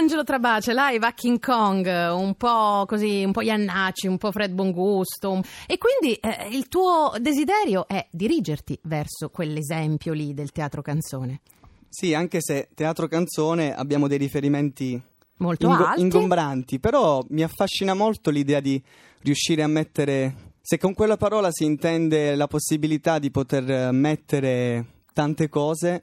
Angelo Trabace, live a King Kong, un po' così, un po' Iannacci, un po' Fred Bongusto. E quindi eh, il tuo desiderio è dirigerti verso quell'esempio lì del teatro canzone. Sì, anche se teatro canzone abbiamo dei riferimenti Molto ingo- alti. ingombranti, però mi affascina molto l'idea di riuscire a mettere, se con quella parola si intende la possibilità di poter mettere tante cose,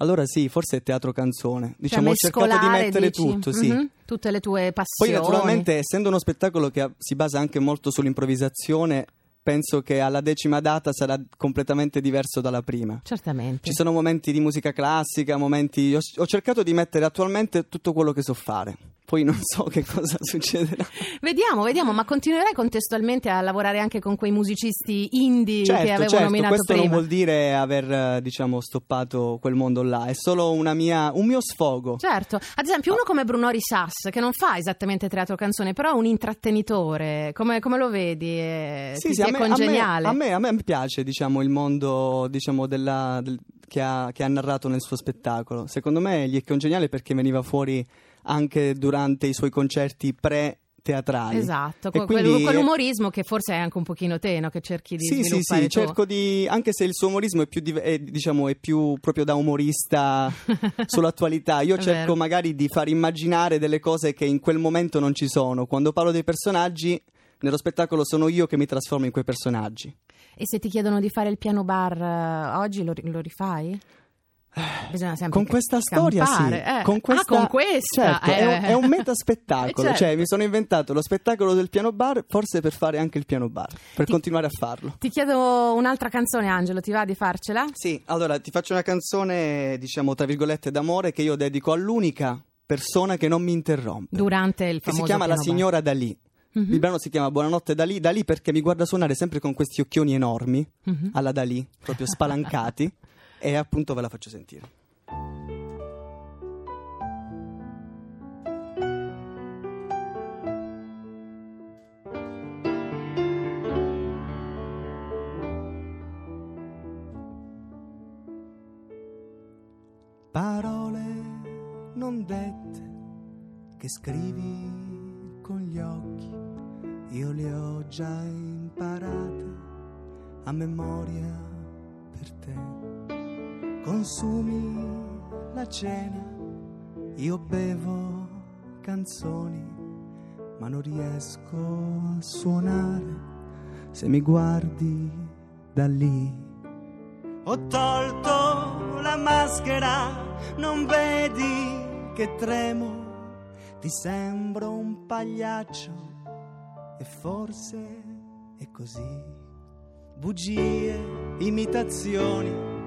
allora sì, forse è teatro canzone. Diciamo, ho cercato di mettere dici? tutto, sì. Mhm, Tutte le tue Poi passioni. naturalmente, essendo uno spettacolo che si basa anche molto sull'improvvisazione, penso che alla decima data sarà completamente diverso dalla prima. Certamente. Ci sono momenti di musica classica, momenti. Ho cercato di mettere attualmente tutto quello che so fare. Poi non so che cosa succederà. Vediamo, vediamo, ma continuerai contestualmente a lavorare anche con quei musicisti indie che Certo, avevo certo, nominato questo prima. non vuol dire aver, diciamo, stoppato quel mondo là, è solo una mia, un mio sfogo. Certo, ad esempio uno come Bruno Risas, che non fa esattamente teatro canzone, però è un intrattenitore, come, come lo vedi? Eh, Sì, ti, sì, ti a è me, a me- congeniale? A me, a me piace diciamo, il mondo diciamo, della- del- che, ha, che ha narrato nel suo spettacolo. Secondo me gli è congeniale perché veniva fuori anche durante i suoi concerti pre-teatrali. Esatto, E que- quel- quindi- quell'umorismo che forse è anche un pochino te, no? che cerchi di Sì, sì, sì, tu. cerco di. Anche se il suo umorismo è più, div- è, diciamo, è più proprio da umorista sull'attualità, io cerco vero. magari di far immaginare delle cose che in quel momento non ci sono. Quando parlo dei personaggi, nello spettacolo sono io che mi trasformo in quei personaggi. E se ti chiedono di fare il piano bar eh, oggi, lo, lo rifai? Bisogna sempre Con questa storia, campare, sì. eh. Con questa, Ah, con questa? Certo, è, un, eh. è un metaspettacolo. Eh, certo. Cioè, mi sono inventato lo spettacolo del piano bar, forse per fare anche il piano bar, per Ti- continuare a farlo. Ti chiedo un'altra canzone, Angelo, ti va di farcela? Sì, allora ti faccio una canzone, diciamo, tra virgolette, d'amore che io dedico all'unica persona che non mi interrompe. Durante il che famoso si chiama La piano bar. signora Dalì. Mhm. Il brano si chiama Buonanotte Dalì, Dalì perché mi guarda suonare sempre con questi occhioni enormi, Mhm. alla Dalì, proprio spalancati, e appunto ve la faccio sentire. Parole non dette che scrivi con gli occhi, io le ho già imparate a memoria per te. Consumi la cena, io bevo canzoni, ma non riesco a suonare se mi guardi da lì. Ho tolto la maschera, non vedi che tremo, ti sembro un pagliaccio e forse è così. Bugie, imitazioni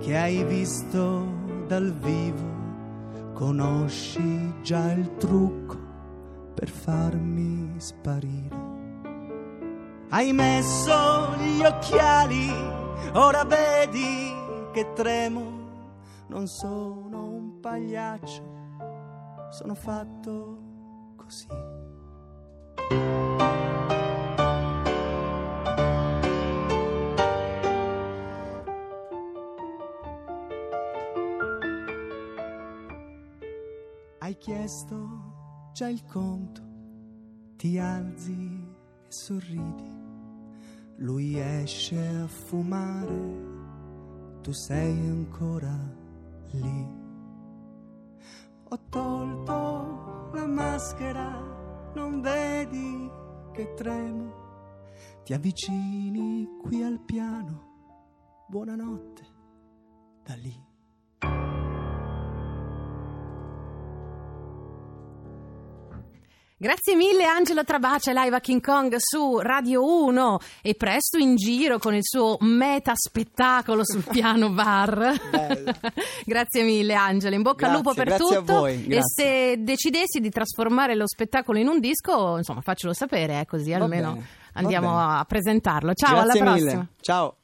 che hai visto dal vivo, conosci già il trucco per farmi sparire. Hai messo gli occhiali, ora vedi che tremo. Non sono un pagliaccio, sono fatto così. Hai chiesto già il conto, ti alzi e sorridi. Lui esce a fumare, tu sei ancora lì. Ho tolto la maschera, non vedi che tremo. Ti avvicini qui al piano, buonanotte, da lì. Grazie mille Angelo Trabace, live a King Kong su Radio 1 e presto in giro con il suo meta spettacolo sul piano bar. Grazie mille Angelo, in bocca al Grazie, lupo per grazie a tutto. voi, e se decidessi di trasformare lo spettacolo in un disco, insomma, faccelo sapere, eh, così almeno bene, andiamo a presentarlo. Ciao, Grazie alla mille. prossima. Ciao.